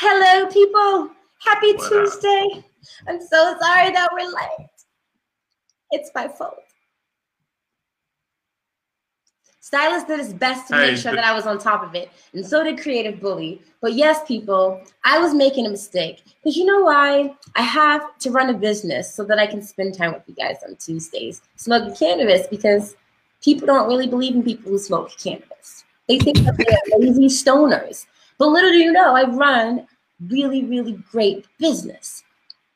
Hello, people. Happy what Tuesday. Up? I'm so sorry that we're late. It's my fault. Stylist did his best to hey, make sure that I was on top of it, and so did Creative Bully. But yes, people, I was making a mistake because you know why? I have to run a business so that I can spend time with you guys on Tuesdays smoking cannabis because people don't really believe in people who smoke cannabis. They think that they're lazy stoners. But little do you know, I run really, really great business.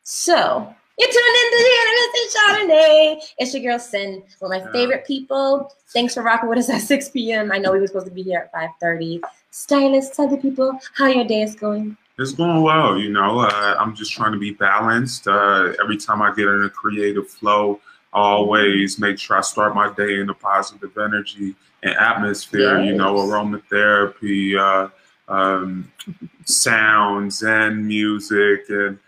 So you tuned into the Innocent Chardonnay. It's your girl Sin, one of my favorite people. Thanks for rocking with us at 6 p.m. I know we were supposed to be here at 5:30. Stylist, tell the people how your day is going. It's going well, you know. Uh, I'm just trying to be balanced. Uh, every time I get in a creative flow, I always make sure I start my day in a positive energy and atmosphere. Yes. You know, aromatherapy, uh, um, sounds, and music, and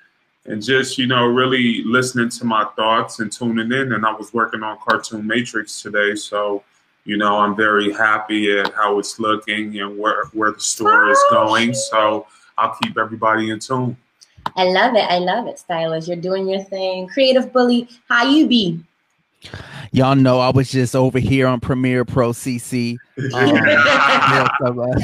and just you know really listening to my thoughts and tuning in. And i was working on cartoon matrix today so you know i'm very happy at how it's looking and where where the story is going. So i'll keep everybody in tune. I love it. I love it stylist you're doing your thing. Creative bully how you be? Y'all know I was just over here on Premiere Pro CC um,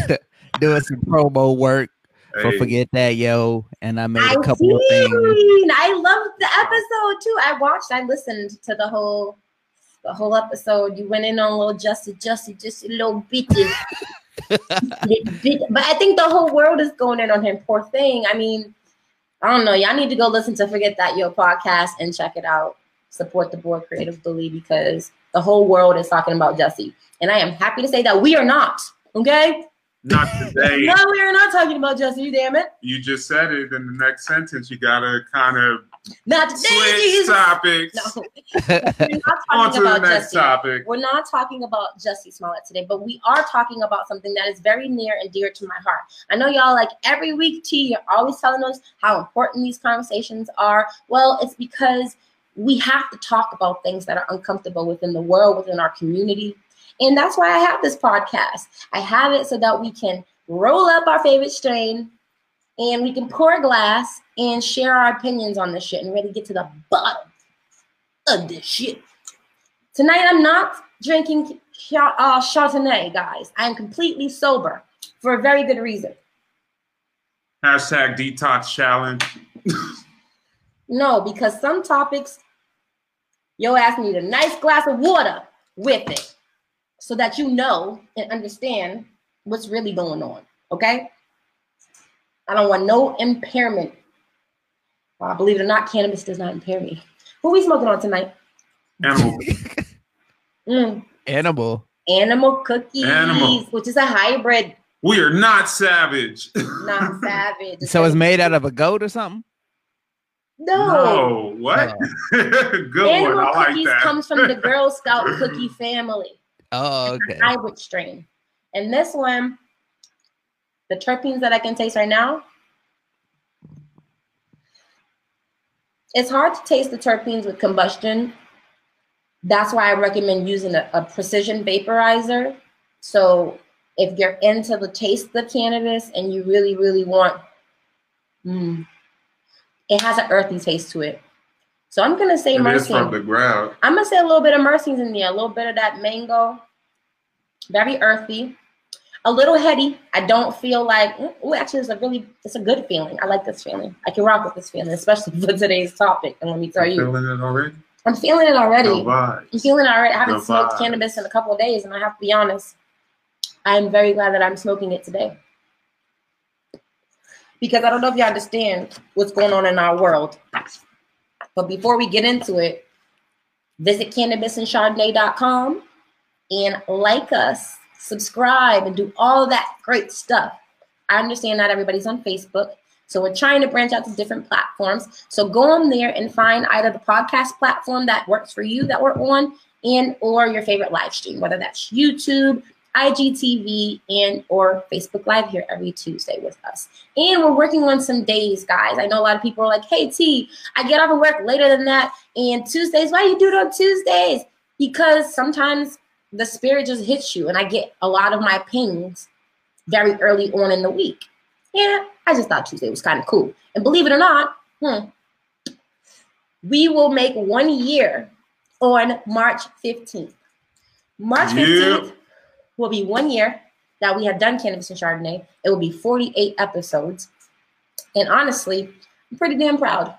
doing, some, doing some promo work Hey. forget that, yo. And I made a couple seen. of things. I loved the episode too. I watched, I listened to the whole the whole episode. You went in on little Justy, Justy, just a little bitches. but I think the whole world is going in on him. Poor thing. I mean, I don't know. Y'all need to go listen to Forget That Yo podcast and check it out. Support the board creative bully because the whole world is talking about Jussie. And I am happy to say that we are not. Okay. Not today. no, we are not talking about Jussie. Damn it! You just said it in the next sentence. You gotta kind of not today. Switch topics. No, we're not talking about Jussie. Topic. We're not talking about Jussie Smollett today, but we are talking about something that is very near and dear to my heart. I know y'all like every week. T, you're always telling us how important these conversations are. Well, it's because we have to talk about things that are uncomfortable within the world, within our community, and that's why I have this podcast. I have it so that we can roll up our favorite strain and we can pour a glass and share our opinions on this shit and really get to the bottom of this shit. Tonight, I'm not drinking uh, Chardonnay, guys. I'm completely sober for a very good reason. Hashtag detox challenge. no, because some topics, yo ass need a nice glass of water with it so that you know and understand what's really going on. Okay. I don't want no impairment. Well, believe it or not, cannabis does not impair me. Who we smoking on tonight? Animal. mm. Animal. Animal cookies, Animal. which is a hybrid. We are not savage. Not savage. so it's made out of a goat or something? No. No. What? Good Animal one. I cookies like that. comes from the Girl Scout cookie family. Oh, okay. Hybrid strain. And this one, the terpenes that I can taste right now, it's hard to taste the terpenes with combustion. That's why I recommend using a, a precision vaporizer. So if you're into the taste of cannabis and you really, really want, mm, it has an earthy taste to it. So I'm gonna say it from the ground. I'm gonna say a little bit of Myrcene's in there, a little bit of that mango, very earthy, a little heady. I don't feel like oh, actually, it's a really it's a good feeling. I like this feeling. I can rock with this feeling, especially for today's topic. And let me tell you, feeling it already. I'm feeling it already. I'm feeling it already. I haven't smoked vibes. cannabis in a couple of days, and I have to be honest. I'm very glad that I'm smoking it today. Because I don't know if you understand what's going on in our world. But before we get into it, visit cannabisandchardonnay.com and like us, subscribe, and do all that great stuff. I understand not everybody's on Facebook. So we're trying to branch out to different platforms. So go on there and find either the podcast platform that works for you that we're on and or your favorite live stream, whether that's YouTube, IGTV and or Facebook Live here every Tuesday with us. And we're working on some days, guys. I know a lot of people are like, hey T, I get off of work later than that. And Tuesdays, why do you do it on Tuesdays? Because sometimes the spirit just hits you and I get a lot of my pings very early on in the week. yeah, I just thought Tuesday was kind of cool. And believe it or not, hmm, we will make one year on March 15th. March 15th yep. Will be one year that we have done Cannabis and Chardonnay. It will be 48 episodes. And honestly, I'm pretty damn proud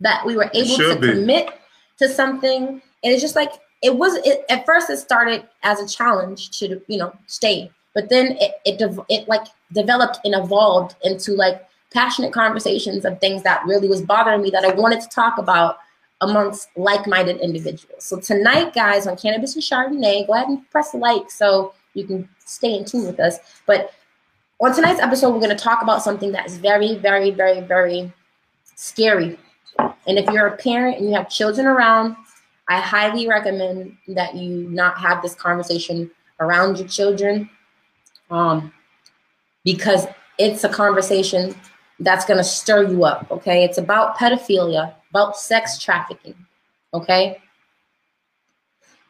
that we were able to be. commit to something. And it's just like it was it, at first it started as a challenge to you know stay but then it it, it like developed and evolved into like passionate conversations of things that really was bothering me that I wanted to talk about amongst like-minded individuals. So tonight, guys, on Cannabis and Chardonnay, go ahead and press like so you can stay in tune with us. But on tonight's episode, we're going to talk about something that is very, very, very, very scary. And if you're a parent and you have children around, I highly recommend that you not have this conversation around your children um, because it's a conversation that's going to stir you up. Okay. It's about pedophilia, about sex trafficking. Okay.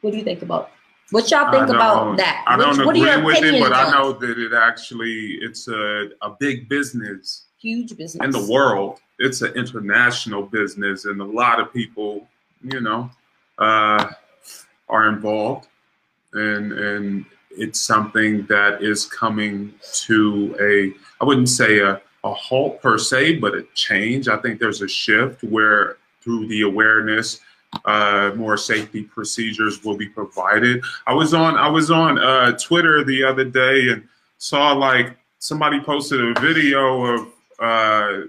What do you think about? What y'all think about that? I don't Which, agree with it, but I know that it actually it's a, a big business, huge business in the world. It's an international business, and a lot of people, you know, uh, are involved, and and it's something that is coming to a I wouldn't say a, a halt per se, but a change. I think there's a shift where through the awareness, uh, more safety procedures will be provided. I was on I was on uh, Twitter the other day and saw like somebody posted a video of uh,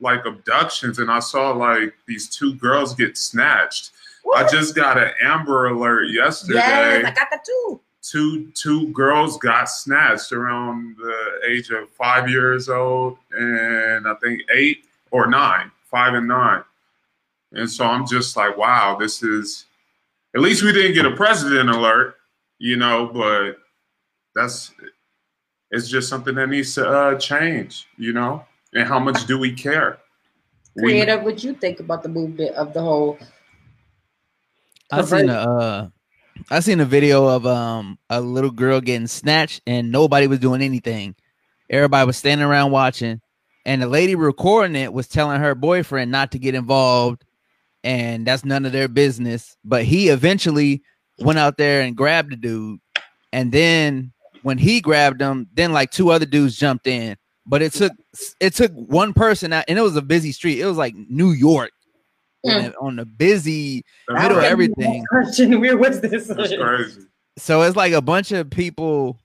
like abductions, and I saw like these two girls get snatched. I just got an Amber Alert yesterday. Yes, I got that too two two girls got snatched around the age of five years old and I think eight or nine, five and nine. And so I'm just like, wow, this is at least we didn't get a president alert, you know, but that's it's just something that needs to uh, change, you know. And how much do we care? Creative, what do you think about the movement of the whole? I've seen a uh, I seen a video of um a little girl getting snatched and nobody was doing anything. Everybody was standing around watching, and the lady recording it was telling her boyfriend not to get involved, and that's none of their business. But he eventually went out there and grabbed the dude, and then when he grabbed him, then like two other dudes jumped in. But it took it took one person out, and it was a busy street. It was like New York mm. on the busy That's middle of everything. Question, where was this? That's crazy. So it's like a bunch of people,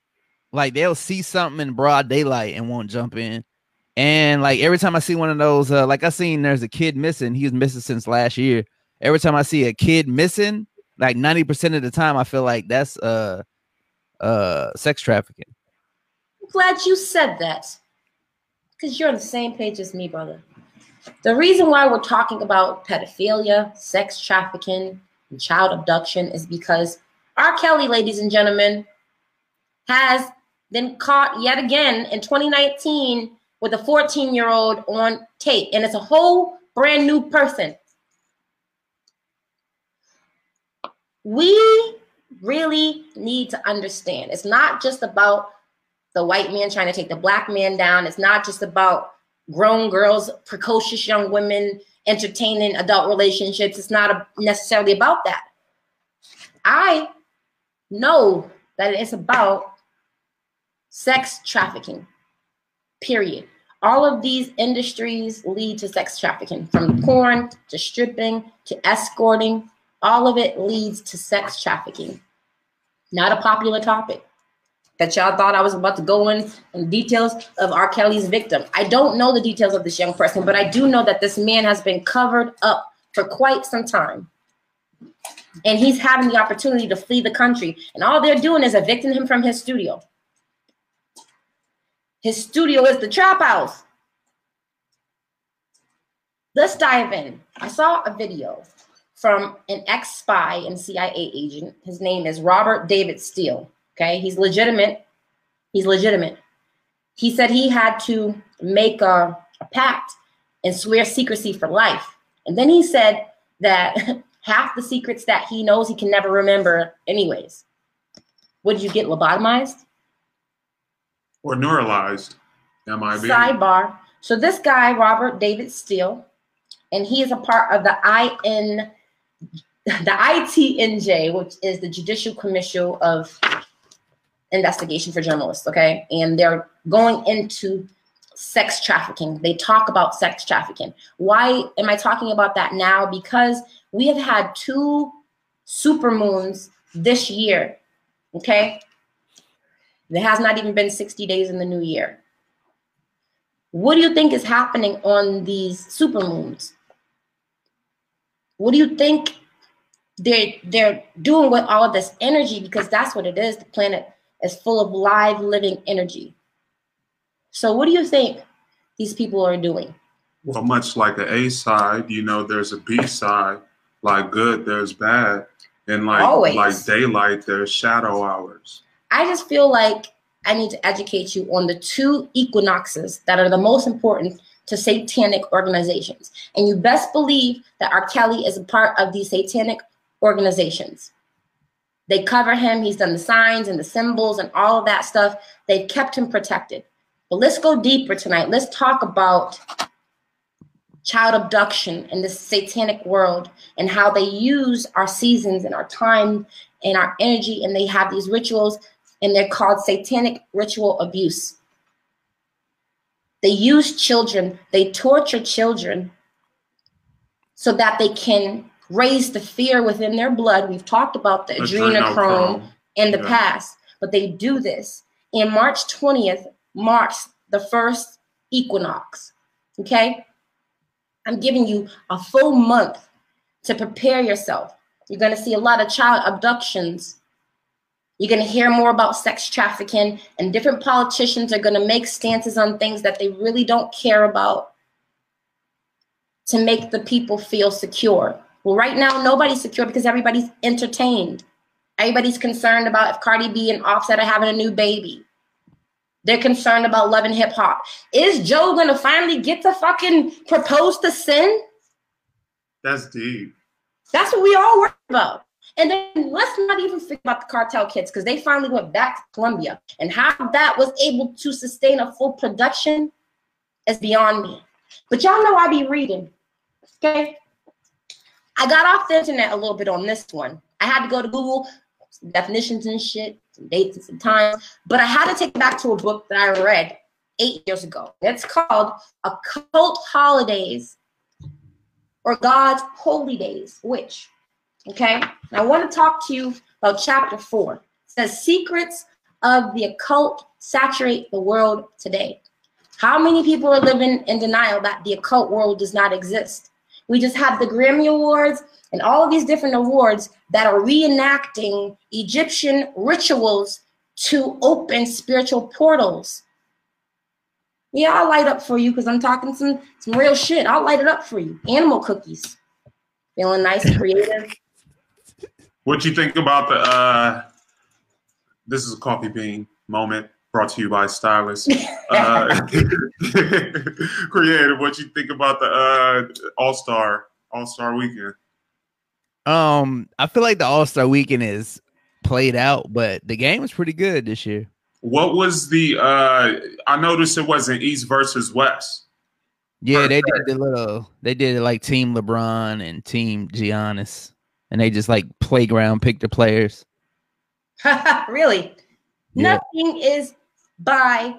like they'll see something in broad daylight and won't jump in. And like every time I see one of those, uh, like I seen there's a kid missing. He was missing since last year. Every time I see a kid missing, like 90% of the time, I feel like that's uh uh sex trafficking. I'm glad you said that. Because you're on the same page as me, brother. The reason why we're talking about pedophilia, sex trafficking, and child abduction is because R. Kelly, ladies and gentlemen, has been caught yet again in 2019 with a 14 year old on tape, and it's a whole brand new person. We really need to understand it's not just about the white man trying to take the black man down, it's not just about grown girls, precocious young women entertaining adult relationships. It's not necessarily about that. I know that it's about sex trafficking, period. All of these industries lead to sex trafficking from porn to stripping to escorting. All of it leads to sex trafficking. Not a popular topic that y'all thought I was about to go in in details of R. Kelly's victim. I don't know the details of this young person, but I do know that this man has been covered up for quite some time. And he's having the opportunity to flee the country. And all they're doing is evicting him from his studio. His studio is the trap house. Let's dive in. I saw a video from an ex spy and CIA agent. His name is Robert David Steele. Okay, he's legitimate. He's legitimate. He said he had to make a, a pact and swear secrecy for life. And then he said that half the secrets that he knows he can never remember, anyways. Would you get lobotomized? Or neuralized. MIB. Sidebar. So this guy, Robert David Steele, and he is a part of the IN, the ITNJ, which is the Judicial Commission of Investigation for Journalists. Okay, and they're going into sex trafficking. They talk about sex trafficking. Why am I talking about that now? Because we have had two super moons this year. Okay, it has not even been 60 days in the new year. What do you think is happening on these supermoons? What do you think they're they're doing with all of this energy? Because that's what it is. The planet is full of live, living energy. So, what do you think these people are doing? Well, much like the A side, you know, there's a B side. Like good, there's bad, and like Always. like daylight, there's shadow hours. I just feel like I need to educate you on the two equinoxes that are the most important to satanic organizations. And you best believe that R. Kelly is a part of these satanic organizations. They cover him, he's done the signs and the symbols and all of that stuff. They've kept him protected. But let's go deeper tonight. Let's talk about child abduction in this satanic world and how they use our seasons and our time and our energy and they have these rituals and they're called satanic ritual abuse. They use children, they torture children so that they can raise the fear within their blood. We've talked about the adrenochrome Adrenochrome. in the Yeah. past, but they do this. And March 20th marks the first equinox. Okay? I'm giving you a full month to prepare yourself. You're going to see a lot of child abductions. You're going to hear more about sex trafficking, and different politicians are going to make stances on things that they really don't care about to make the people feel secure. Well, right now, nobody's secure because everybody's entertained. Everybody's concerned about if Cardi B and Offset are having a new baby. They're concerned about loving hip hop. Is Joe going to finally get to fucking propose to Cyn? That's deep. That's what we all worry about. And then let's not even think about the cartel kids because they finally went back to Colombia. And how that was able to sustain a full production is beyond me. But y'all know I be reading. Okay. I got off the internet a little bit on this one. I had to go to Google definitions and shit, some dates and some times. But I had to take it back to a book that I read eight years ago. It's called Occult Holidays or God's Holy Days, which, okay? I want to talk to you about chapter four. It says, Secrets of the Occult Saturate the World Today. How many people are living in denial that the occult world does not exist? We just have the Grammy Awards and all of these different awards that are reenacting Egyptian rituals to open spiritual portals. Yeah, I'll light up for you because I'm talking some some real shit. I'll light it up for you. Animal cookies. Feeling nice creative. What you think about the? uh This is a coffee bean moment brought to you by Stylist. Uh, creative. What you think about the uh All Star All Star Weekend? Um, I feel like the All Star Weekend is played out, but the game was pretty good this year. What was the? uh I noticed it wasn't East versus West. Yeah, they did the little. They did it like Team LeBron and Team Giannis, and they just like playground pick the players. really? Yeah. Nothing is by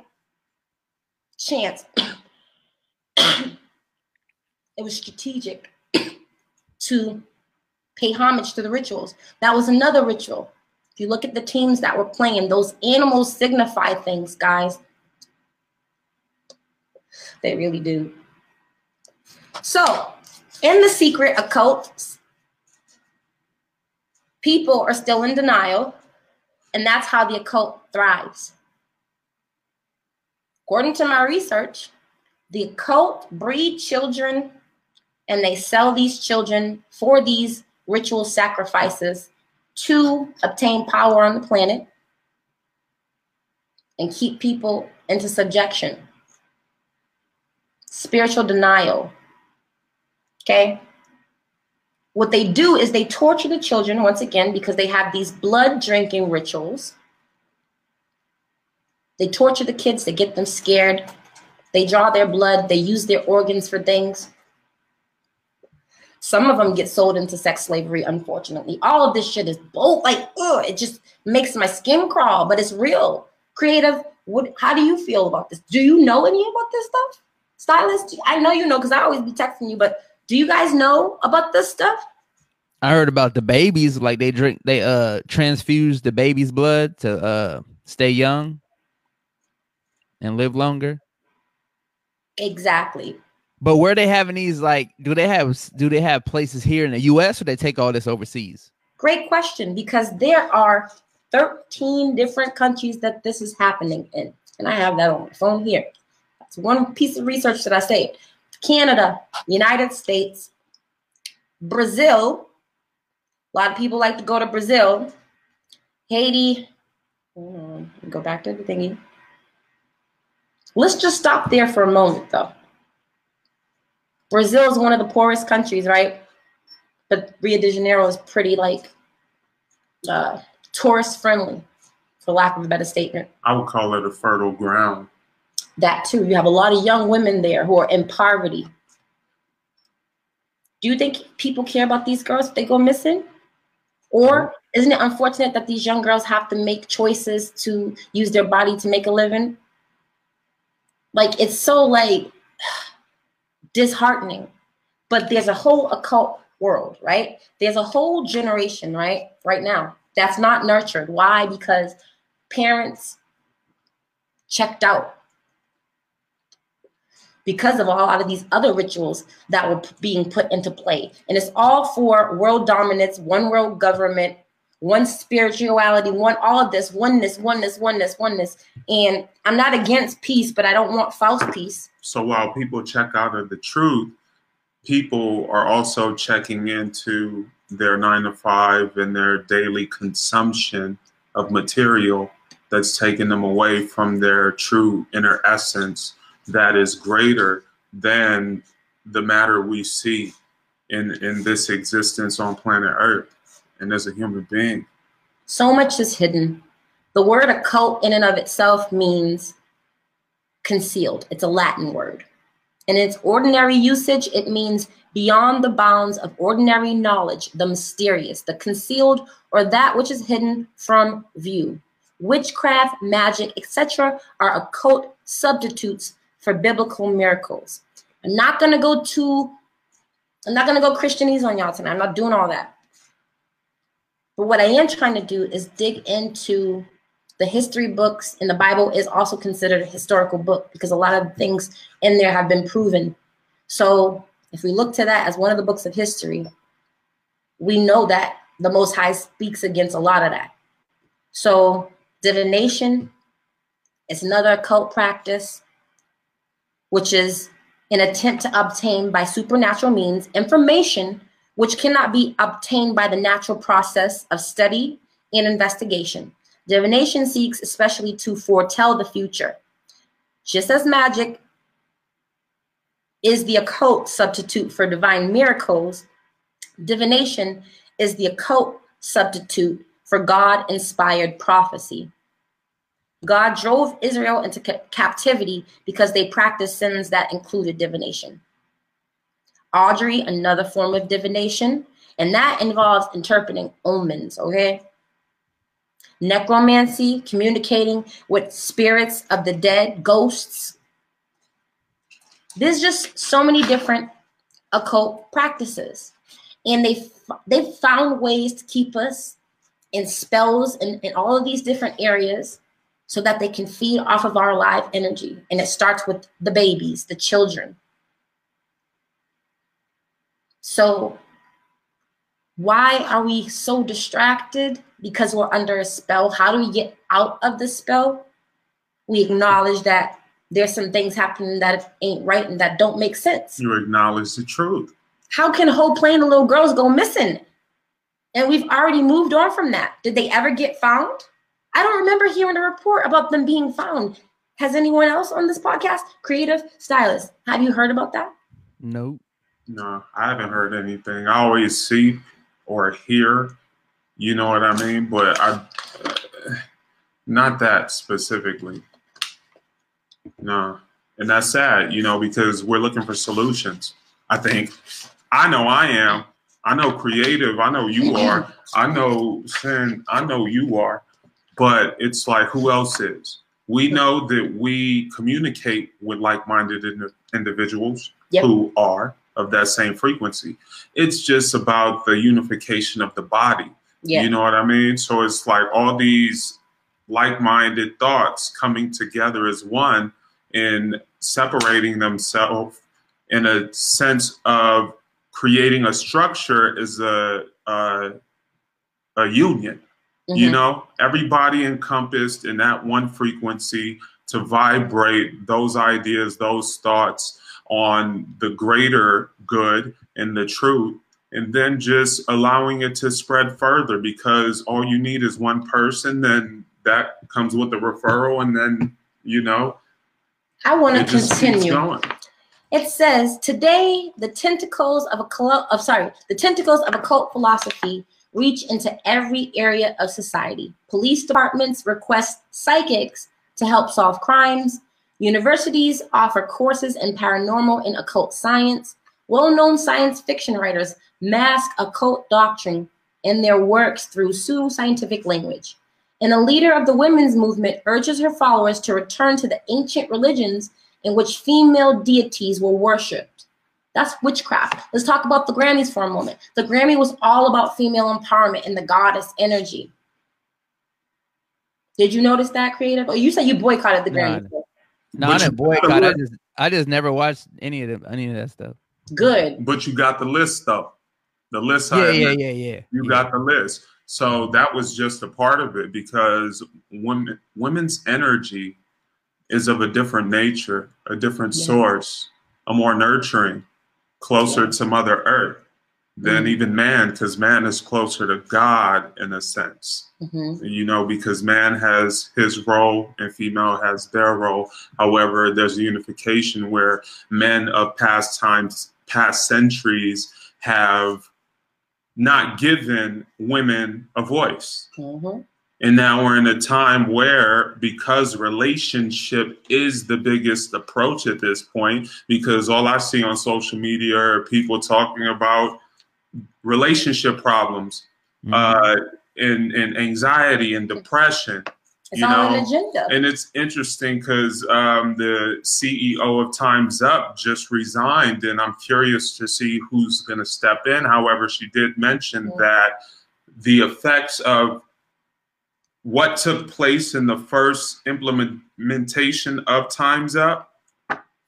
chance. it was strategic to pay homage to the rituals. That was another ritual. If you look at the teams that were playing, those animals signify things, guys. They really do. So, in the secret occult, people are still in denial, and that's how the occult thrives. According to my research, the occult breed children and they sell these children for these ritual sacrifices to obtain power on the planet and keep people into subjection. Spiritual denial. Okay? What they do is they torture the children once again because they have these blood drinking rituals. They torture the kids to get them scared. They draw their blood, they use their organs for things. Some of them get sold into sex slavery, unfortunately. All of this shit is both like, ugh, it just makes my skin crawl, but it's real. Creative, what how do you feel about this? Do you know any about this stuff? Stylist, I know you know because I always be texting you, but do you guys know about this stuff? I heard about the babies, like they drink, they uh transfuse the baby's blood to uh stay young and live longer. Exactly. But where they having these like do they have do they have places here in the US or they take all this overseas? Great question because there are 13 different countries that this is happening in. And I have that on my phone here. That's one piece of research that I say. Canada, United States, Brazil. A lot of people like to go to Brazil. Haiti. go back to the thingy. Let's just stop there for a moment, though. Brazil is one of the poorest countries, right? But Rio de Janeiro is pretty like uh, tourist friendly, for lack of a better statement. I would call it a fertile ground. That too. You have a lot of young women there who are in poverty. Do you think people care about these girls if they go missing? Or isn't it unfortunate that these young girls have to make choices to use their body to make a living? Like it's so like disheartening. But there's a whole occult world, right? There's a whole generation, right? Right now that's not nurtured. Why? Because parents checked out because of a lot of these other rituals that were being put into play. And it's all for world dominance, one world government, one spirituality, one all of this, oneness, oneness, oneness, oneness. And I'm not against peace, but I don't want false peace. So while people check out of the truth, people are also checking into their nine to five and their daily consumption of material that's taking them away from their true inner essence that is greater than the matter we see in in this existence on planet Earth and as a human being. So much is hidden. The word occult in and of itself means concealed. It's a Latin word. In its ordinary usage, it means beyond the bounds of ordinary knowledge, the mysterious, the concealed, or that which is hidden from view. Witchcraft, magic, etc., are occult substitutes for biblical miracles. I'm not gonna go to, I'm not gonna go Christianese on y'all tonight. I'm not doing all that. But what I am trying to do is dig into the history books, and the Bible is also considered a historical book because a lot of things in there have been proven. So if we look to that as one of the books of history, we know that the Most High speaks against a lot of that. So divination is another occult practice which is an attempt to obtain by supernatural means information which cannot be obtained by the natural process of study and investigation. Divination seeks especially to foretell the future. Just as magic is the occult substitute for divine miracles, divination is the occult substitute for God inspired prophecy. God drove Israel into ca- captivity because they practiced sins that included divination. Augury, another form of divination, and that involves interpreting omens, okay? Necromancy, communicating with spirits of the dead, ghosts. There's just so many different occult practices. And they they found ways to keep us in spells and in all of these different areas so that they can feed off of our live energy. And it starts with the babies, the children. So, why are we so distracted? Because we're under a spell. How do we get out of the spell? We acknowledge that there's some things happening that ain't right and that don't make sense. You acknowledge the truth. How can a whole plane of little girls go missing? And we've already moved on from that. Did they ever get found? I don't remember hearing a report about them being found. Has anyone else on this podcast, creative stylist, have you heard about that? Nope. No, I haven't heard anything. I always see or hear, you know what I mean, but I not that specifically. No. And that's sad, you know, because we're looking for solutions. I think I know I am. I know creative. I know you are. I know sin. I know you are. But it's like, who else is? We know that we communicate with like-minded in- individuals yep. who are of that same frequency. It's just about the unification of the body. Yeah. You know what I mean? So it's like all these like-minded thoughts coming together as one and separating themselves in a sense of creating a structure is a a, a union. Mm-hmm. You know, everybody encompassed in that one frequency to vibrate those ideas, those thoughts on the greater good and the truth, and then just allowing it to spread further because all you need is one person, then that comes with the referral, and then, you know, I want to continue. It says today the tentacles of a cult of sorry, the tentacles of occult philosophy reach into every area of society. Police departments request psychics to help solve crimes. Universities offer courses in paranormal and occult science. Well-known science fiction writers mask occult doctrine in their works through pseudo-scientific language. And a leader of the women's movement urges her followers to return to the ancient religions in which female deities were worshipped. That's witchcraft. Let's talk about the Grammys for a moment. The Grammy was all about female empowerment and the goddess energy. Did you notice that, creative? Oh, you said you boycotted the Grammys. No, no I didn't boycott. I just, I just never watched any of the, any of that stuff. Good. But you got the list though. The list. Yeah, yeah, yeah, yeah. You yeah. got the list. So that was just a part of it because women, women's energy is of a different nature, a different yeah. source, a more nurturing, closer yeah. to Mother Earth than mm-hmm. even man, because man is closer to God in a sense. Mm-hmm. You know, because man has his role and female has their role. However, there's a unification where men of past times, past centuries have not given women a voice. Mm-hmm. And now we're in a time where, because relationship is the biggest approach at this point, because all I see on social media are people talking about relationship problems mm-hmm. uh, and, and anxiety and depression. It's you know, an agenda. And it's interesting because um, the CEO of Time's Up just resigned, and I'm curious to see who's going to step in. However, she did mention mm-hmm. that the effects of what took place in the first implementation of Time's Up,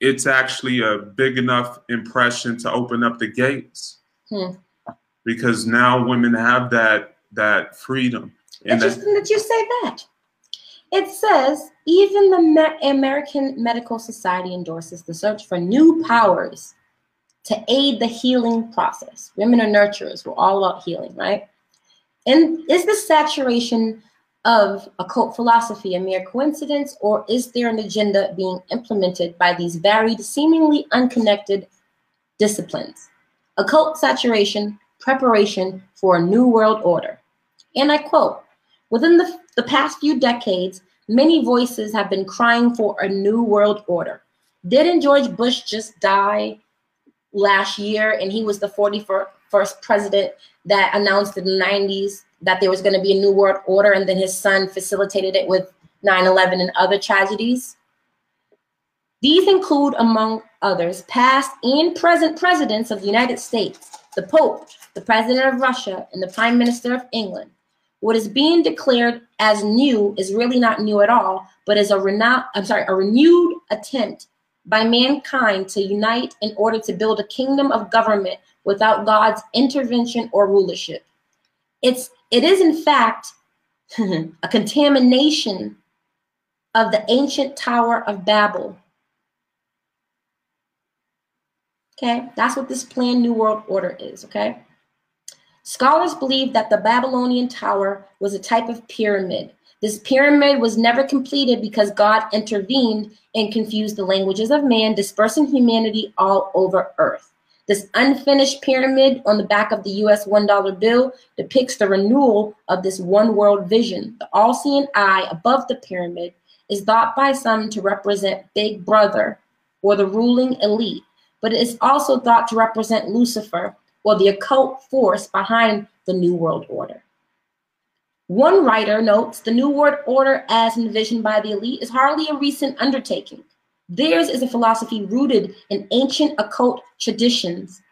it's actually a big enough impression to open up the gates. Hmm. Because now women have that that freedom. Interesting that, that you say that. It says even the American Medical Society endorses the search for new powers to aid the healing process. Women are nurturers. We're all about healing, right? And is the saturation of occult philosophy a mere coincidence, or is there an agenda being implemented by these varied, seemingly unconnected disciplines? Occult saturation, preparation for a new world order. And I quote Within the, the past few decades, many voices have been crying for a new world order. Didn't George Bush just die last year and he was the 41st president that announced in the 90s that there was going to be a new world order, and then his son facilitated it with 9 11 and other tragedies. These include, among others, past and present presidents of the United States, the Pope, the President of Russia, and the Prime Minister of England. What is being declared as new is really not new at all, but is a I'm sorry, a renewed attempt by mankind to unite in order to build a kingdom of government without God's intervention or rulership. It's it is in fact a contamination of the ancient Tower of Babel. Okay, that's what this planned New World Order is, okay? Scholars believe that the Babylonian Tower was a type of pyramid. This pyramid was never completed because God intervened and confused the languages of man, dispersing humanity all over earth. This unfinished pyramid on the back of the US $1 bill depicts the renewal of this one world vision. The all seeing eye above the pyramid is thought by some to represent Big Brother or the ruling elite, but it is also thought to represent Lucifer or the occult force behind the New World Order. One writer notes the New World Order, as envisioned by the elite, is hardly a recent undertaking. Theirs is a philosophy rooted in ancient occult traditions.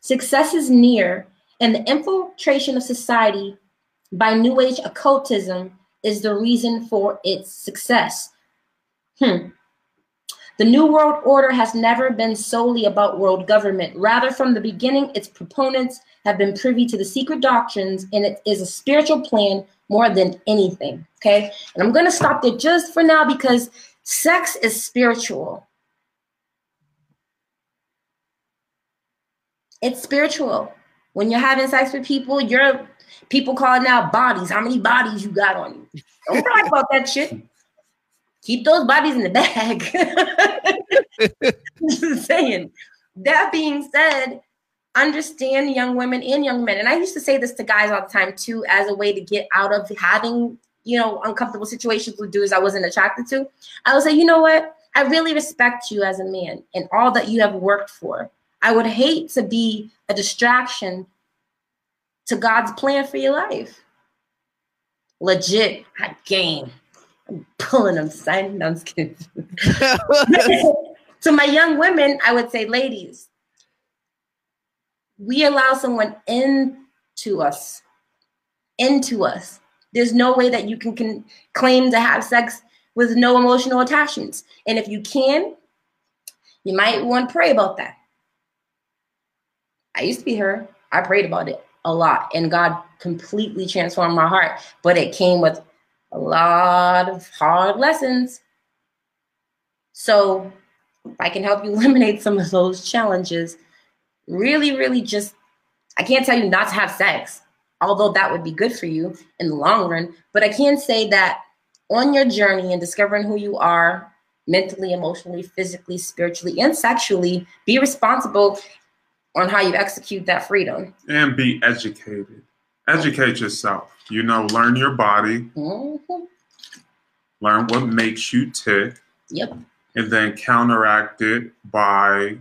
Success is near, and the infiltration of society by New Age occultism is the reason for its success. Hmm. The New World Order has never been solely about world government. Rather, from the beginning, its proponents have been privy to the secret doctrines, and it is a spiritual plan more than anything. Okay. And I'm going to stop there just for now because sex is spiritual. It's spiritual. When you're having sex with people, you're people calling out bodies. How many bodies you got on you? Don't cry about that shit keep those bodies in the bag. Just saying. That being said, understand young women and young men. And I used to say this to guys all the time too, as a way to get out of having, you know, uncomfortable situations with dudes I wasn't attracted to. I would say, you know what? I really respect you as a man and all that you have worked for. I would hate to be a distraction to God's plan for your life. Legit, hot game. I'm pulling them, signing. I'm just kidding. to my young women, I would say, ladies, we allow someone into us, into us. There's no way that you can, can claim to have sex with no emotional attachments. And if you can, you might want to pray about that. I used to be her. I prayed about it a lot, and God completely transformed my heart. But it came with a lot of hard lessons. So, if I can help you eliminate some of those challenges, really, really just, I can't tell you not to have sex, although that would be good for you in the long run. But I can say that on your journey and discovering who you are mentally, emotionally, physically, spiritually, and sexually, be responsible on how you execute that freedom. And be educated. Educate yourself you know, learn your body, mm-hmm. learn what makes you tick. Yep. And then counteract it by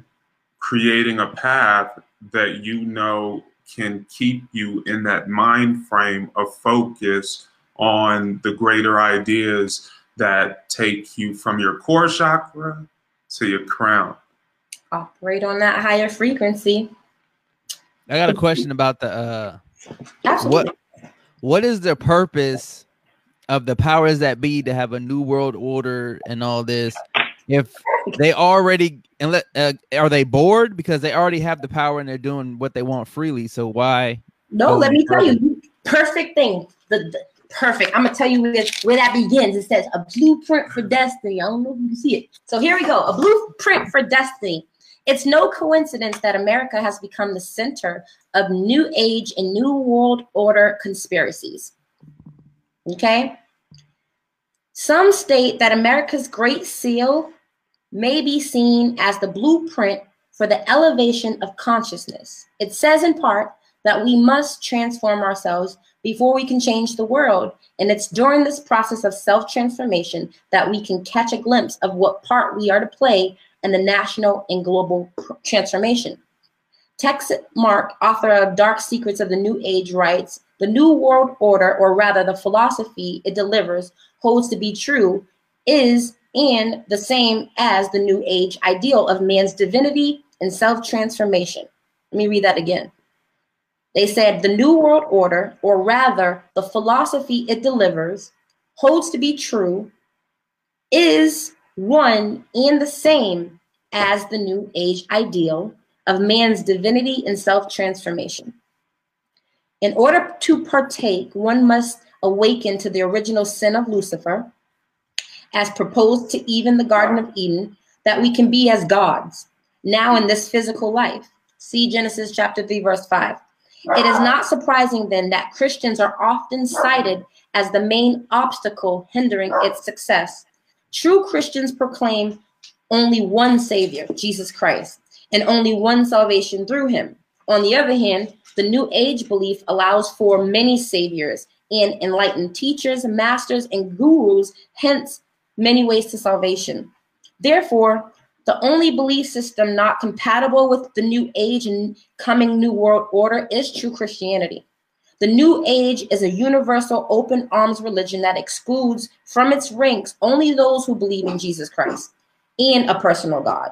creating a path that you know can keep you in that mind frame of focus on the greater ideas that take you from your core chakra to your crown. Operate on that higher frequency. I got a question about the uh Absolutely. what what is the purpose of the powers that be to have a new world order and all this if they already and let uh, are they bored? Because they already have the power and they're doing what they want freely so why no let me tell you perfect? thing the, the, perfect i'm gonna tell you where, where that begins. It says a blueprint for destiny. I don't know if you can see it. So here we go a blueprint for destiny. It's no coincidence that America has become the center of New Age and New World Order conspiracies. Okay? Some state that America's Great Seal may be seen as the blueprint for the elevation of consciousness. It says in part that we must transform ourselves before we can change the world. And it's during this process of self transformation that we can catch a glimpse of what part we are to play in the national and global transformation. Texe Marrs, author of Dark Secrets of the New Age, writes The New World Order, or rather the philosophy it delivers, holds to be true, is and the same as the New Age ideal of man's divinity and self transformation. Let me read that again. They said the New World Order, or rather the philosophy it delivers, holds to be true, is one and the same as the New Age ideal of man's divinity and self transformation. In order to partake, one must awaken to the original sin of Lucifer, as proposed to Eve in the Garden of Eden, that we can be as gods now in this physical life. See Genesis chapter 3, verse 5. It is not surprising then that Christians are often cited as the main obstacle hindering its success True Christians proclaim only one Savior, Jesus Christ, and only one salvation through him. On the other hand, the New Age belief allows for many saviors and enlightened teachers, masters, and gurus, hence, many ways to salvation. Therefore, the only belief system not compatible with the new age and coming new world order is true Christianity. The New Age is a universal open arms religion that excludes from its ranks only those who believe in Jesus Christ and a personal God.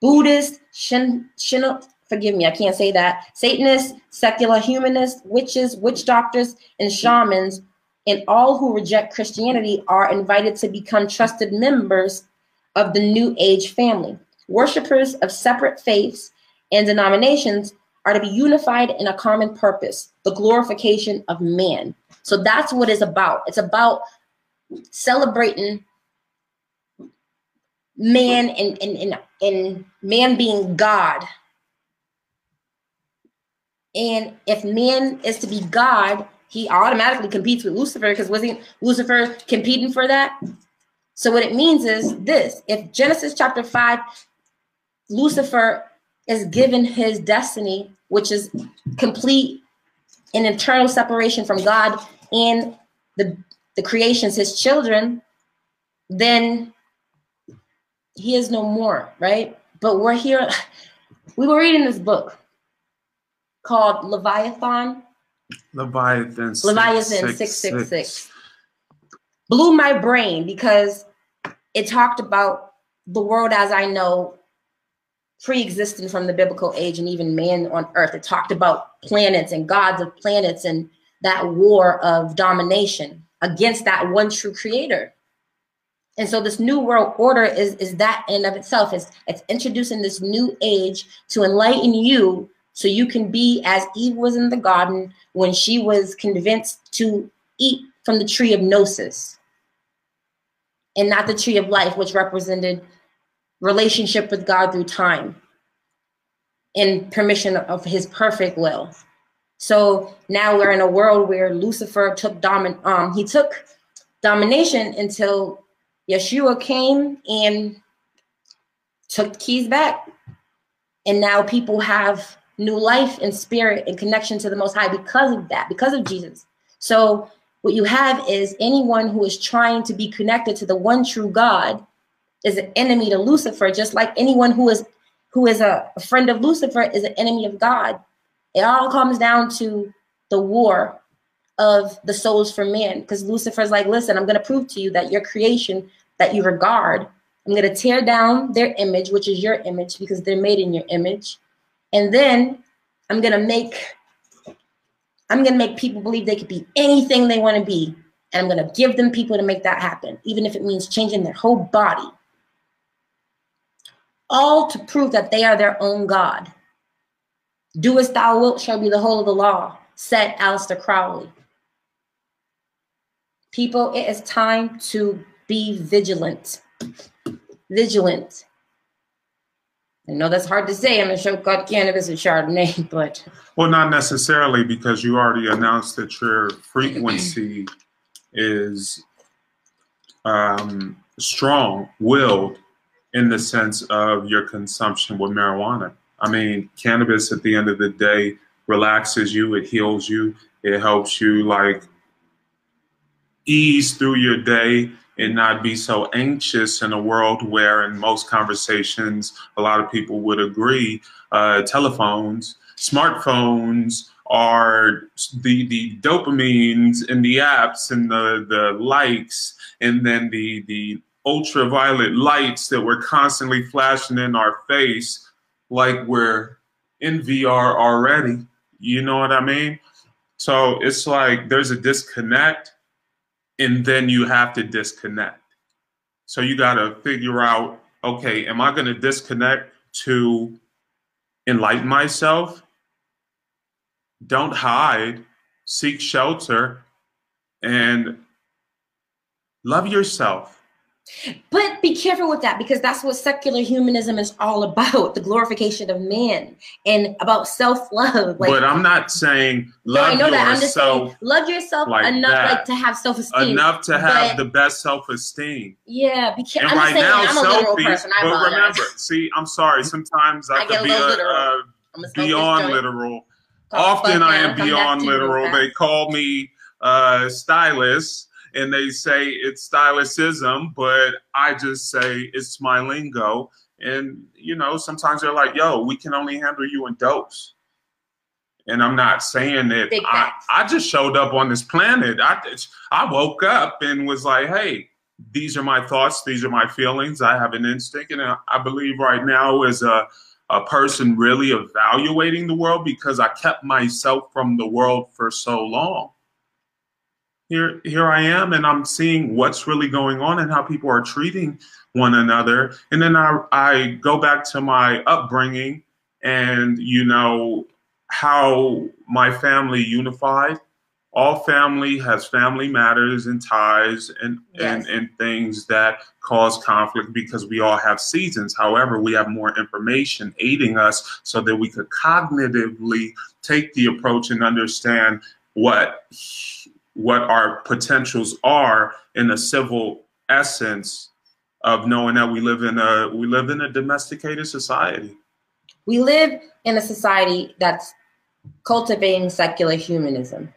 Buddhist, Shin, Shin, forgive me, I can't say that. Satanists, secular humanists, witches, witch doctors, and shamans, and all who reject Christianity are invited to become trusted members of the New Age family. Worshippers of separate faiths and denominations are to be unified in a common purpose the glorification of man. So that's what it's about. It's about celebrating man and, and, and, and man being God. And if man is to be God, he automatically competes with Lucifer because wasn't Lucifer competing for that? So what it means is this: if Genesis chapter five, Lucifer is given his destiny, which is complete and eternal separation from God and the the creations, his children, then he is no more, right? But we're here. We were reading this book called Leviathan. Leviathan. Leviathan six six six. Blew my brain because it talked about the world as I know pre-existing from the biblical age and even man on earth. It talked about planets and gods of planets and that war of domination against that one true creator. And so this new world order is, is that in of itself. It's, it's introducing this new age to enlighten you so you can be as Eve was in the garden when she was convinced to eat from the tree of gnosis and not the tree of life, which represented relationship with God through time in permission of his perfect will. So now we're in a world where Lucifer took domin um he took domination until Yeshua came and took the keys back. And now people have new life and spirit and connection to the most high because of that, because of Jesus. So what you have is anyone who is trying to be connected to the one true God is an enemy to Lucifer, just like anyone who is who is a, friend of Lucifer is an enemy of God. It all comes down to the war of the souls for man. Because Lucifer's like, listen, I'm going to prove to you that your creation that you regard, I'm going to tear down their image, which is your image, because they're made in your image. And then I'm to make I'm to make people believe they could be anything they want to be. And I'm to give them people to make that happen, even if it means changing their whole body all to prove that they are their own God. Do as thou wilt shall be the whole of the law, said Aleister Crowley. People, it is time to be vigilant. Vigilant. I know that's hard to say. I'm a show called Cannabis and Chardonnay, but. Well, not necessarily because you already announced that your frequency is um, strong willed in the sense of your consumption with marijuana. I mean, cannabis at the end of the day relaxes you, it heals you, it helps you like ease through your day and not be so anxious in a world where, in most conversations, a lot of people would agree, uh, telephones, smartphones are the the dopamines and the apps and the the likes and then the the ultraviolet lights that were constantly flashing in our face like we're in VR already. You know what I mean? So it's like there's a disconnect and then you have to disconnect. So you got to figure out okay, am I going to disconnect to enlighten myself? Don't hide, seek shelter, and love yourself but be careful with that because that's what secular humanism is all about the glorification of man and about self love. Like, but I'm not saying love no, I know that. I'm just saying love yourself like enough that. like to have self esteem. Enough to have the best self esteem. Yeah, be careful. And I'm right saying, now, I'm a literal person. I but remember, see, I'm sorry. Sometimes I, I could be a, a, a beyond literal. Often I am beyond literal. They call me uh, stylist and they say it's stylicism, but I just say it's my lingo. And, you know, sometimes they're like, yo, we can only handle you in dose. And I'm not saying that I, I just showed up on this planet. I, I woke up and was like, hey, these are my thoughts, these are my feelings. I have an instinct. And I believe right now is a, a person really evaluating the world because I kept myself from the world for so long. Here, here I am, and I'm seeing what's really going on and how people are treating one another. And then I, I go back to my upbringing and, you know, how my family unified all family has family matters and ties and, yes. and, and things that cause conflict because we all have seasons. However, we have more information aiding us so that we could cognitively take the approach and understand what what our potentials are in a civil essence of knowing that we live in a we live in a domesticated society. We live in a society that's cultivating secular humanism.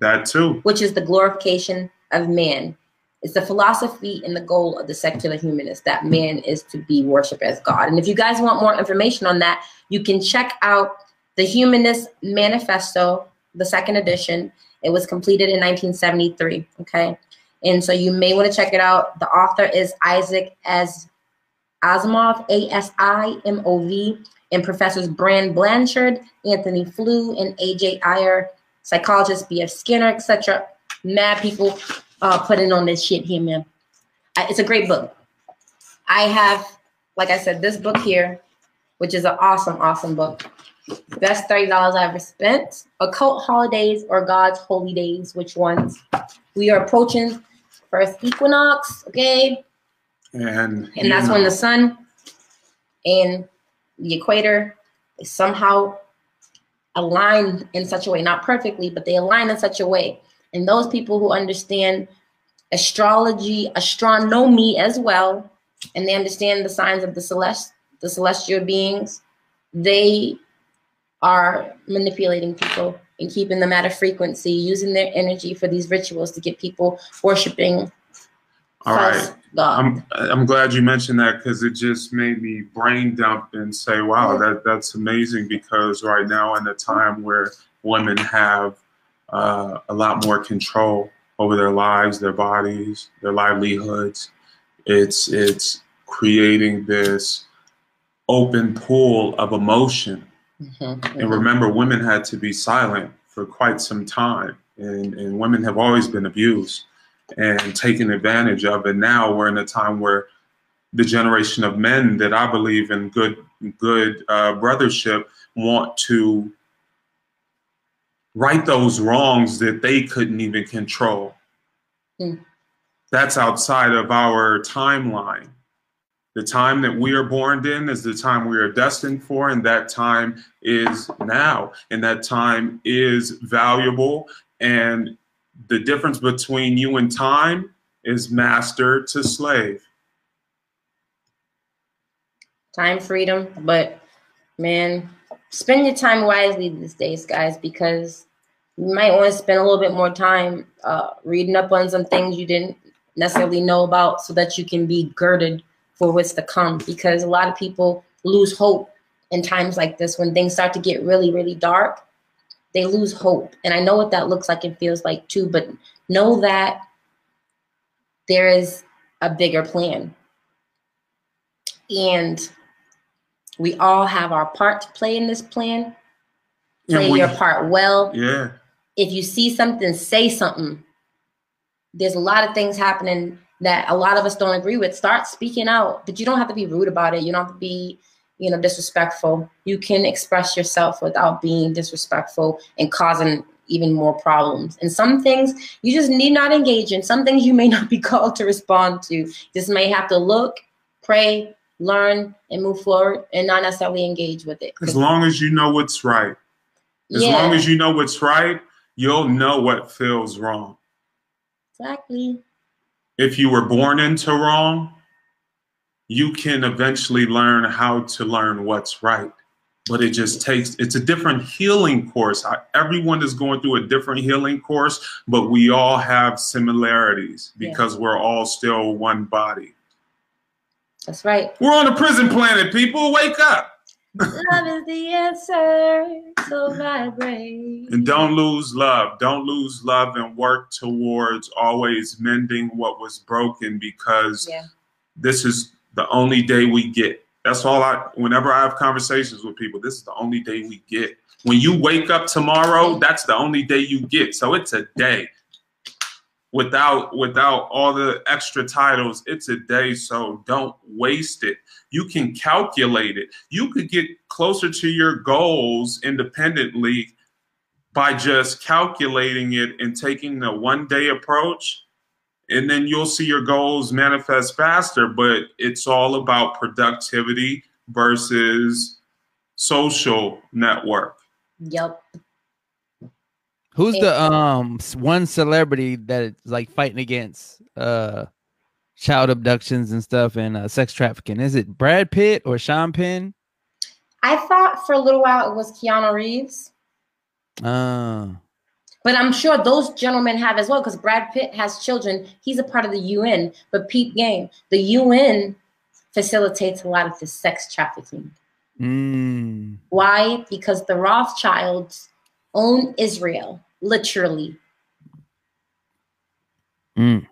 That too. Which is the glorification of man. It's the philosophy and the goal of the secular humanist that man is to be worshipped as God. And if you guys want more information on that, you can check out the Humanist Manifesto, the second edition. It was completed in 1973. Okay. And so you may want to check it out. The author is Isaac as Asimov, A S I M O V, and professors Brand Blanshard, Anthony Flew, and AJ Ayer psychologists, B.F. Skinner, etc. Mad people uh, putting on this shit here, man. It's a great book. I have, like I said, this book here, which is an awesome, awesome book. Best $30 I ever spent. Occult holidays or God's holy days, which ones? We are approaching first equinox, okay? And, and that's know. when the sun and the equator is somehow aligned in such a way, not perfectly, but they align in such a way. And those people who understand astrology, astronomy as well, and they understand the signs of the celest, the celestial beings, they are manipulating people and keeping them at a frequency, using their energy for these rituals to get people worshiping all right. I'm I'm glad you mentioned that because it just made me brain dump and say, wow, that that's amazing because right now in a time where women have uh, a lot more control over their lives, their bodies, their livelihoods, it's it's creating this open pool of emotion. Mm-hmm, mm-hmm. And remember, women had to be silent for quite some time, and, and women have always been abused and taken advantage of And Now we're in a time where the generation of men that I believe in good good uh, brothership want to right those wrongs that they couldn't even control. Mm. That's outside of our timeline. The time that we are born in is the time we are destined for, and that time is now. And that time is valuable and the difference between you and time is master to slave. Time freedom, but man, spend your time wisely these days, guys, because you might want to spend a little bit more time uh, reading up on some things you didn't necessarily know about so that you can be girded for what's to come. Because a lot of people lose hope in times like this when things start to get really, really dark they lose hope. And I know what that looks like and feels like too, but know that there is a bigger plan. And we all have our part to play in this plan. Play we, your part well. Yeah. If you see something, say something. There's a lot of things happening that a lot of us don't agree with. Start speaking out, but you don't have to be rude about it. You don't have to be you know disrespectful. You can express yourself without being disrespectful and causing even more problems. And some things you just need not engage in. Some things you may not be called to respond to. Just may have to look pray learn and move forward and not necessarily engage with it. As long as you know what's right. As yeah. long as you know what's right you'll know what feels wrong. Exactly if you were born into wrong you can eventually learn how to learn what's right. But it just takes, it's a different healing course. Everyone is going through a different healing course, but we all have similarities because yeah. we're all still one body. That's right. We're on a prison planet, people. Wake up. Love is the answer. So vibrate. And don't lose love. Don't lose love and work towards always mending what was broken because Yeah. this is the only day we get. That's all I, whenever I have conversations with people, this is the only day we get. When you wake up tomorrow, that's the only day you get. So it's a day. Without without all the extra titles, it's a day. So don't waste it. You can calculate it. You could get closer to your goals independently by just calculating it and taking the one day approach and then you'll see your goals manifest faster but it's all about productivity versus social network Yep. Who's the um one celebrity that is like fighting against uh child abductions and stuff and uh, sex trafficking? Is it Brad Pitt or Sean Penn? I thought for a little while it was Keanu Reeves, Uh, but I'm sure those gentlemen have as well because Brad Pitt has children. He's a part of the UN, but Pete Game, the UN facilitates a lot of the sex trafficking. mm, Why? Because the Rothschilds own Israel, literally. mm.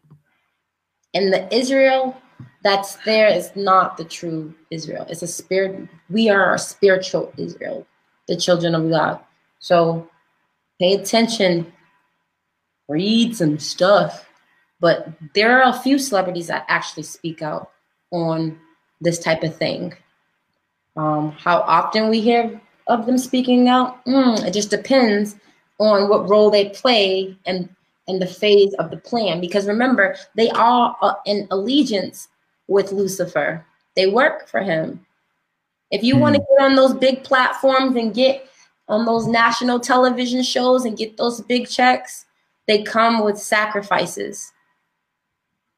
And the Israel that's there is not the true Israel. It's a spirit. We are a spiritual Israel, the children of God. So pay attention, read some stuff. But there are a few celebrities that actually speak out on this type of thing. Um, how often we hear of them speaking out, mm, it just depends on what role they play and and the phase of the plan. Because remember, they are in allegiance with Lucifer. They work for him. If you want to hmm. get on those big platforms and get on those national television shows and get those big checks, they come with sacrifices.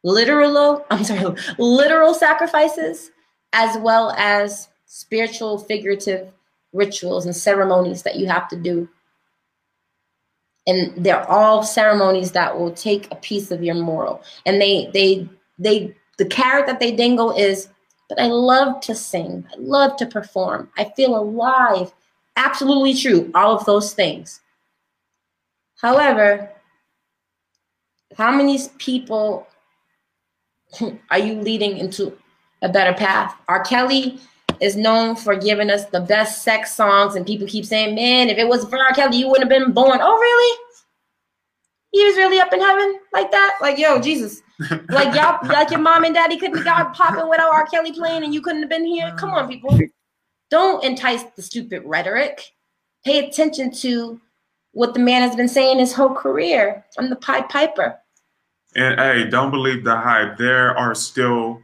Literal, I'm sorry, literal sacrifices, as well as spiritual, figurative rituals and ceremonies that you have to do. And they're all ceremonies that will take a piece of your moral. And they, they, they, the carrot that they dangle is, but I love to sing. I love to perform. I feel alive. Absolutely true. All of those things. However, how many people are you leading into a better path? R. Kelly is known for giving us the best sex songs, and people keep saying, "Man, if it was for R. Kelly, you wouldn't have been born." Oh, really? He was really up in heaven like that? Like, yo, Jesus. Like y'all, like your mom and daddy couldn't have got popping without R. Kelly playing, and you couldn't have been here. Come on, people. Don't entice the stupid rhetoric. Pay attention to what the man has been saying his whole career. I'm the Pied Piper. and hey don't believe the hype there are still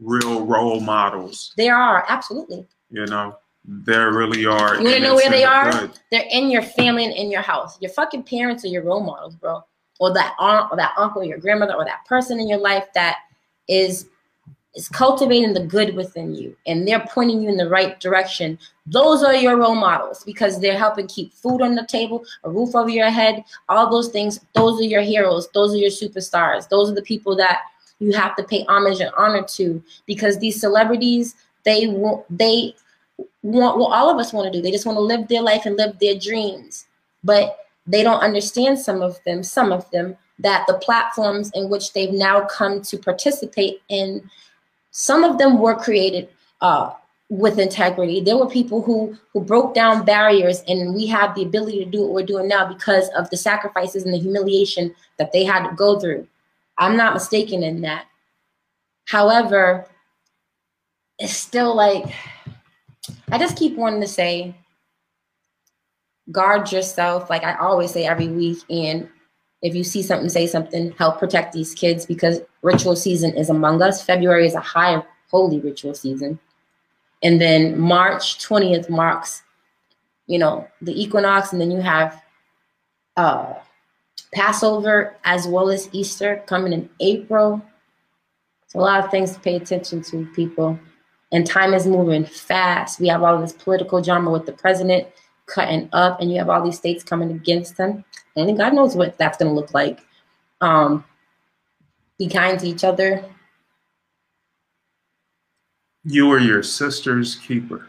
real role models They are absolutely. you know there really are You wanna know where they are? good. They're in your family and in your house. Your fucking parents are your role models, bro. Or that aunt or that uncle, or your grandmother, or that person in your life that is is cultivating the good within you and they're pointing you in the right direction. Those are your role models because they're helping keep food on the table, a roof over your head, all those things. Those are your heroes. Those are your superstars. Those are the people that you have to pay homage and honor to because these celebrities, they want they want what all of us want to do. They just want to live their life and live their dreams. But they don't understand some of them, some of them, that the platforms in which they've now come to participate in, some of them were created uh, with integrity. There were people who who broke down barriers, and we have the ability to do what we're doing now because of the sacrifices and the humiliation that they had to go through. I'm not mistaken in that. However, it's still like I just keep wanting to say, guard yourself. Like I always say every week. And if you see something, say something. Help protect these kids because ritual season is among us. February is a high holy ritual season. And then March 20th marks, you know, the equinox. And then you have uh, Passover as well as Easter coming in April. It's a lot of things to pay attention to, people and time is moving fast. We have all this political drama with the president cutting up, and you have all these states coming against him. And God knows what that's going to look like. Um, be kind to each other. You are your sister's keeper.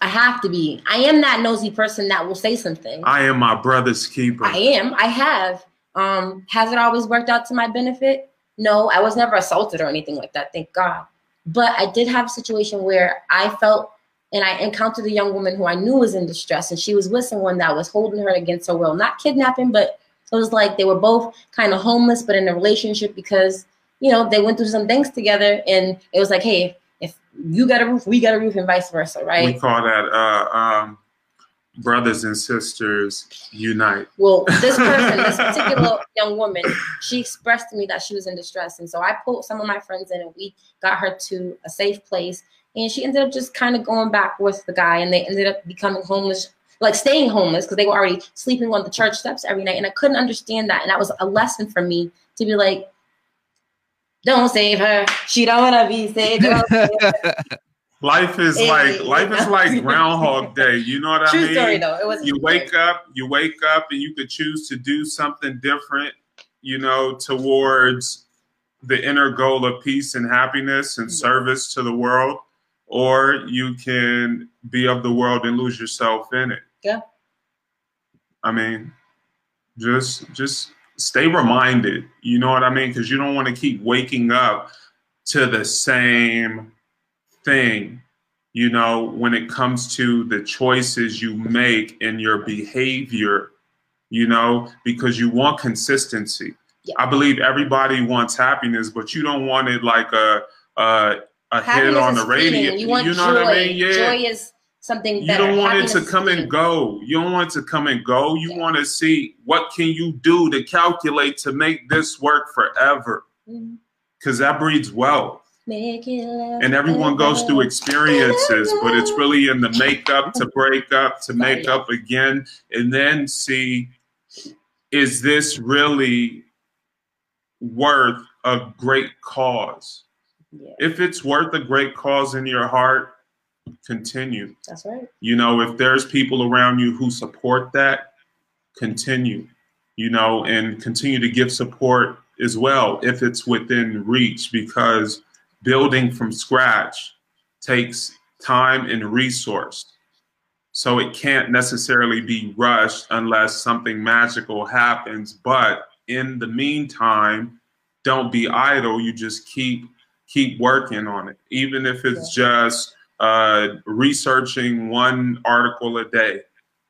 I have to be. I am that nosy person that will say something. I am my brother's keeper. I am. I have. Um, has it always worked out to my benefit? No, I was never assaulted or anything like that, thank God. But I did have a situation where I felt and I encountered a young woman who I knew was in distress, and she was with someone that was holding her against her will, not kidnapping, but it was like they were both kind of homeless, but in a relationship because you know they went through some things together, and it was like, hey, if you got a roof, we got a roof, and vice versa, right? We call that uh, um, brothers and sisters unite. Well, this person, this particular young woman, she expressed to me that she was in distress. And so I pulled some of my friends in and we got her to a safe place. And she ended up just kind of going back with the guy and they ended up becoming homeless, like staying homeless because they were already sleeping on the church steps every night. And I couldn't understand that. And that was a lesson for me to be like, don't save her. She don't want to be saved. Life is like life is like Groundhog Day. You know what True I mean? Story, though. It was you wake up, you wake up, and you could choose to do something different. You know, towards the inner goal of peace and happiness and mm-hmm. service to the world, or you can be of the world and lose yourself in it. Yeah. I mean, just just stay reminded. You know what I mean? Because you don't want to keep waking up to the same thing, you know, when it comes to the choices you make in your behavior, you know, because you want consistency. Yeah. I believe everybody wants happiness, but you don't want it like a a, a hit on the radio. You, want you know joy. what I mean? Yeah. Joy is something you don't want happiness it to come and go. You don't want it to come and go. You yeah. want to see what can you do to calculate to make this work forever. Because mm-hmm. that breeds wealth and everyone goes through experiences, but it's really in the makeup to break up, to make up again, and then see is this really worth a great cause? Yeah. If it's worth a great cause in your heart, continue. That's right. You know, if there's people around you who support that, continue. You know, and continue to give support as well if it's within reach because building from scratch takes time and resource. So it can't necessarily be rushed unless something magical happens. But in the meantime, don't be idle. You just keep keep working on it, even if it's just uh, researching one article a day,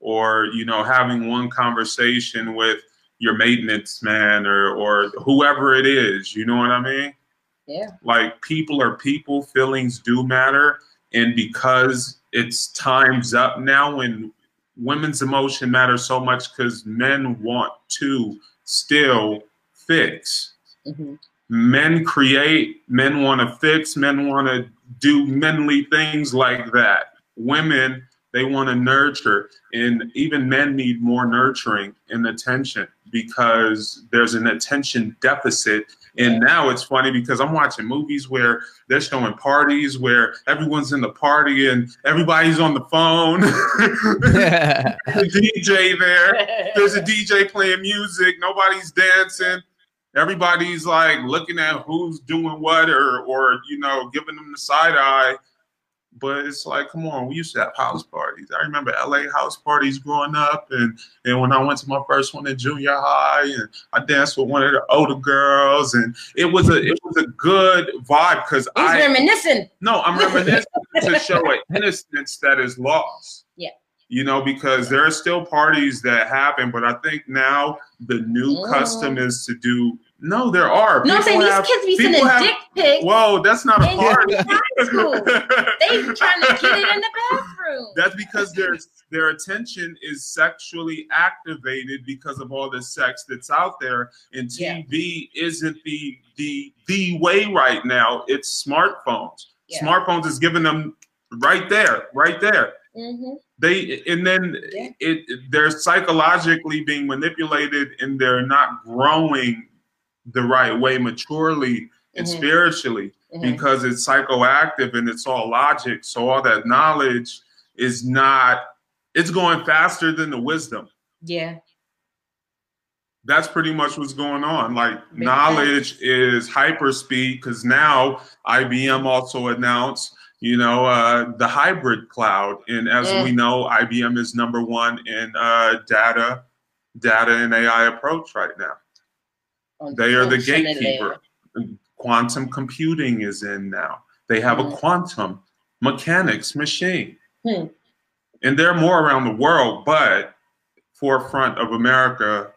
or you know having one conversation with your maintenance man or or whoever it is. You know what I mean? Yeah. Like people are people, feelings do matter. And because it's time's up now and women's emotion matters so much because men want to still fix. Mm-hmm. Men create, men want to fix, men want to do manly things like that. Women, they want to nurture. And even men need more nurturing and attention because there's an attention deficit and now it's funny because I'm watching movies where they're showing parties where everyone's in the party and everybody's on the phone. the DJ there. There's a DJ playing music. Nobody's dancing. Everybody's like looking at who's doing what or or you know giving them the side eye but it's like, come on, we used to have house parties. I remember LA house parties growing up, and and when I went to my first one in junior high, and I danced with one of the older girls, and it was a it was a good vibe because I reminiscing. No, I'm reminiscing to show an innocence that is lost. Yeah. You know, because there are still parties that happen, but I think now the new mm. custom is to do no, there are. No, I'm saying have, these kids be sending have, dick pics. Whoa, that's not a party. School. they trying to get it in the bathroom. That's because their their attention is sexually activated because of all the sex that's out there, and TV yeah. isn't the the the way right now. It's smartphones. Yeah. Smartphones is giving them right there, right there. Mm-hmm. They and then yeah. it they're psychologically being manipulated, and they're not growing the right way maturely and mm-hmm. spiritually mm-hmm. because it's psychoactive and it's all logic. So all that knowledge is not it's going faster than the wisdom. Yeah. That's pretty much what's going on. Like Big knowledge is hyper speed because now IBM also announced, you know, uh, the hybrid cloud. And as Mm. we know, IBM is number one in uh, data, data and AI approach right now. They are the gatekeeper. Quantum computing is in now. They have a Mm. quantum mechanics machine. Hmm. And they're more around the world, but forefront of America,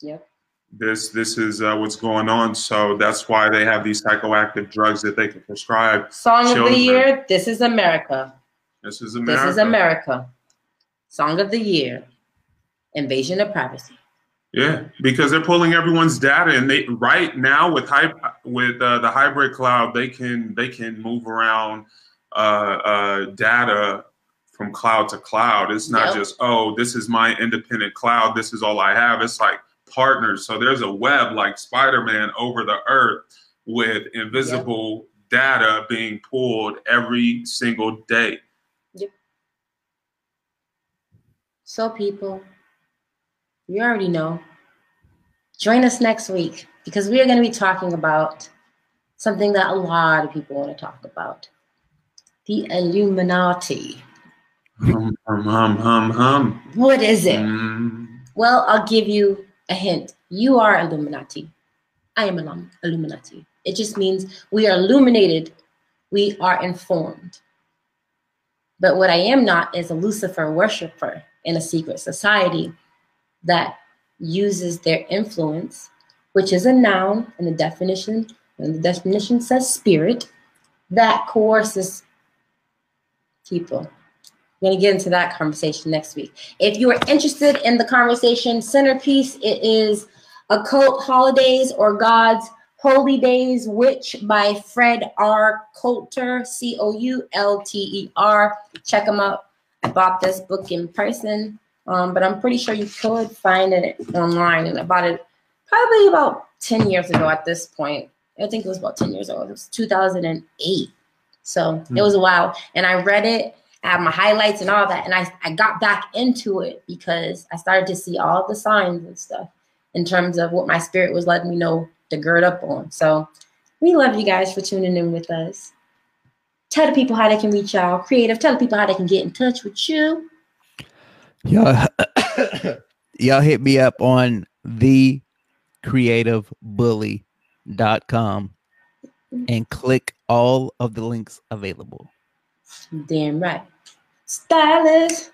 Yep. this this is uh, what's going on. So that's why they have these psychoactive drugs that they can prescribe. Song of the year. This is America. This is America. This is America. Song of the year. Invasion of privacy. Yeah, because they're pulling everyone's data, and they right now with hype with uh, the hybrid cloud, they can they can move around uh, uh, data from cloud to cloud. It's not Yep. just oh, this is my independent cloud. This is all I have. It's like partners. So there's a web like Spider Man over the earth with invisible data being pulled every single day. Yep. So, people, you already know. Join us next week because we are going to be talking about something that a lot of people want to talk about the Illuminati. Hum hum hum hum hum. What is it? Mm. Well, I'll give you a hint. You are Illuminati. I am an Illuminati. It just means we are illuminated, we are informed. But what I am not is a Lucifer worshiper in a secret society that uses their influence, which is a noun in the definition, and the definition says spirit, that coerces people. We're going to get into that conversation next week. If you are interested in the conversation centerpiece, it is Occult Holidays or God's Holy Days, which by Fred R. Coulter, C O U L T E R. Check them out. I bought this book in person, um, but I'm pretty sure you could find it online. And I bought it probably about 10 years ago at this point. I think it was about 10 years old. It was 2008. So it was a while. And I read it I have my highlights and all that. And I, I got back into it because I started to see all the signs and stuff in terms of what my spirit was letting me know to gird up on. So we love you guys for tuning in with us. Tell the people how they can reach y'all. Creative, tell the people how they can get in touch with you. Y'all, y'all hit me up on the creativebully.com and click all of the links available. Damn right. Stylist.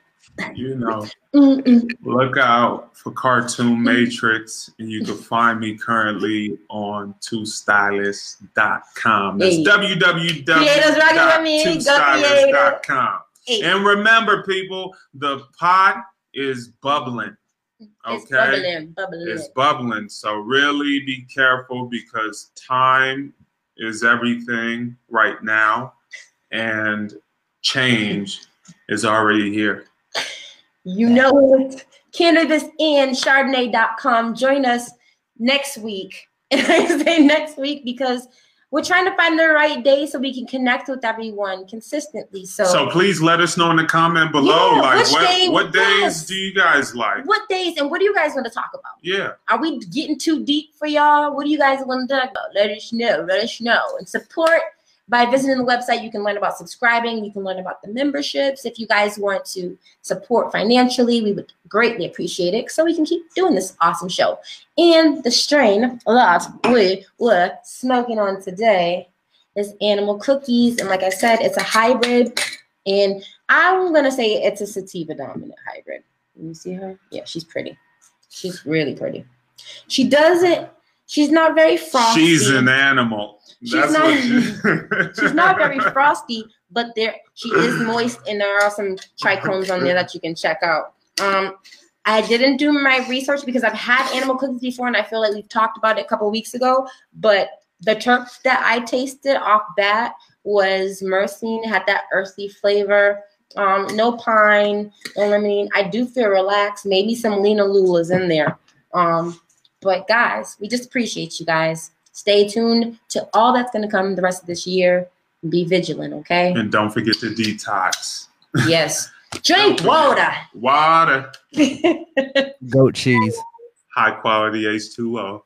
You know. Mm-mm. Look out for Cartoon Matrix, and you can find me currently on twostylist.com. That's Hey. www.twostylist.com. rocking with me. Go Hey, And remember, people, the pot is bubbling. it's Okay? bubbling, bubbling. It's bubbling. So really be careful because time is everything right now, and change is already here. You know it. Cannabis and Chardonnay.com. Join us next week. And I say next week because we're trying to find the right day so we can connect with everyone consistently. So, So please let us know in the comment below, Yeah, like which day what, what days yes. do you guys like? what days and what do you guys want to talk about? Yeah. Are we getting too deep for y'all? What do you guys want to talk about? Let us know. Let us know. And support by visiting the website. You can learn about subscribing. You can learn about the memberships. If you guys want to support financially, we would greatly appreciate it so we can keep doing this awesome show. And the strain that we were smoking on today is animal cookies. And like I said, it's a hybrid. And I'm going to say it's a sativa dominant hybrid. Me see her. Yeah, she's pretty. She's really pretty. She doesn't. She's not very frosty. She's an animal. She's That's not- she- She's not very frosty, but there she is moist, and there are some trichomes on there that you can check out. Um, I didn't do my research because I've had animal cookies before, and I feel like we've talked about it a couple weeks ago. But the Turk that I tasted off bat was myrcene, had that earthy flavor. Um, no pine, no lemon. I do feel relaxed. Maybe some linalool's in there. Um, but guys, we just appreciate you guys. Stay tuned to all that's going to come the rest of this year. Be vigilant, okay? and don't forget to detox. yes. Drink water. Water, Goat cheese. high quality H2O.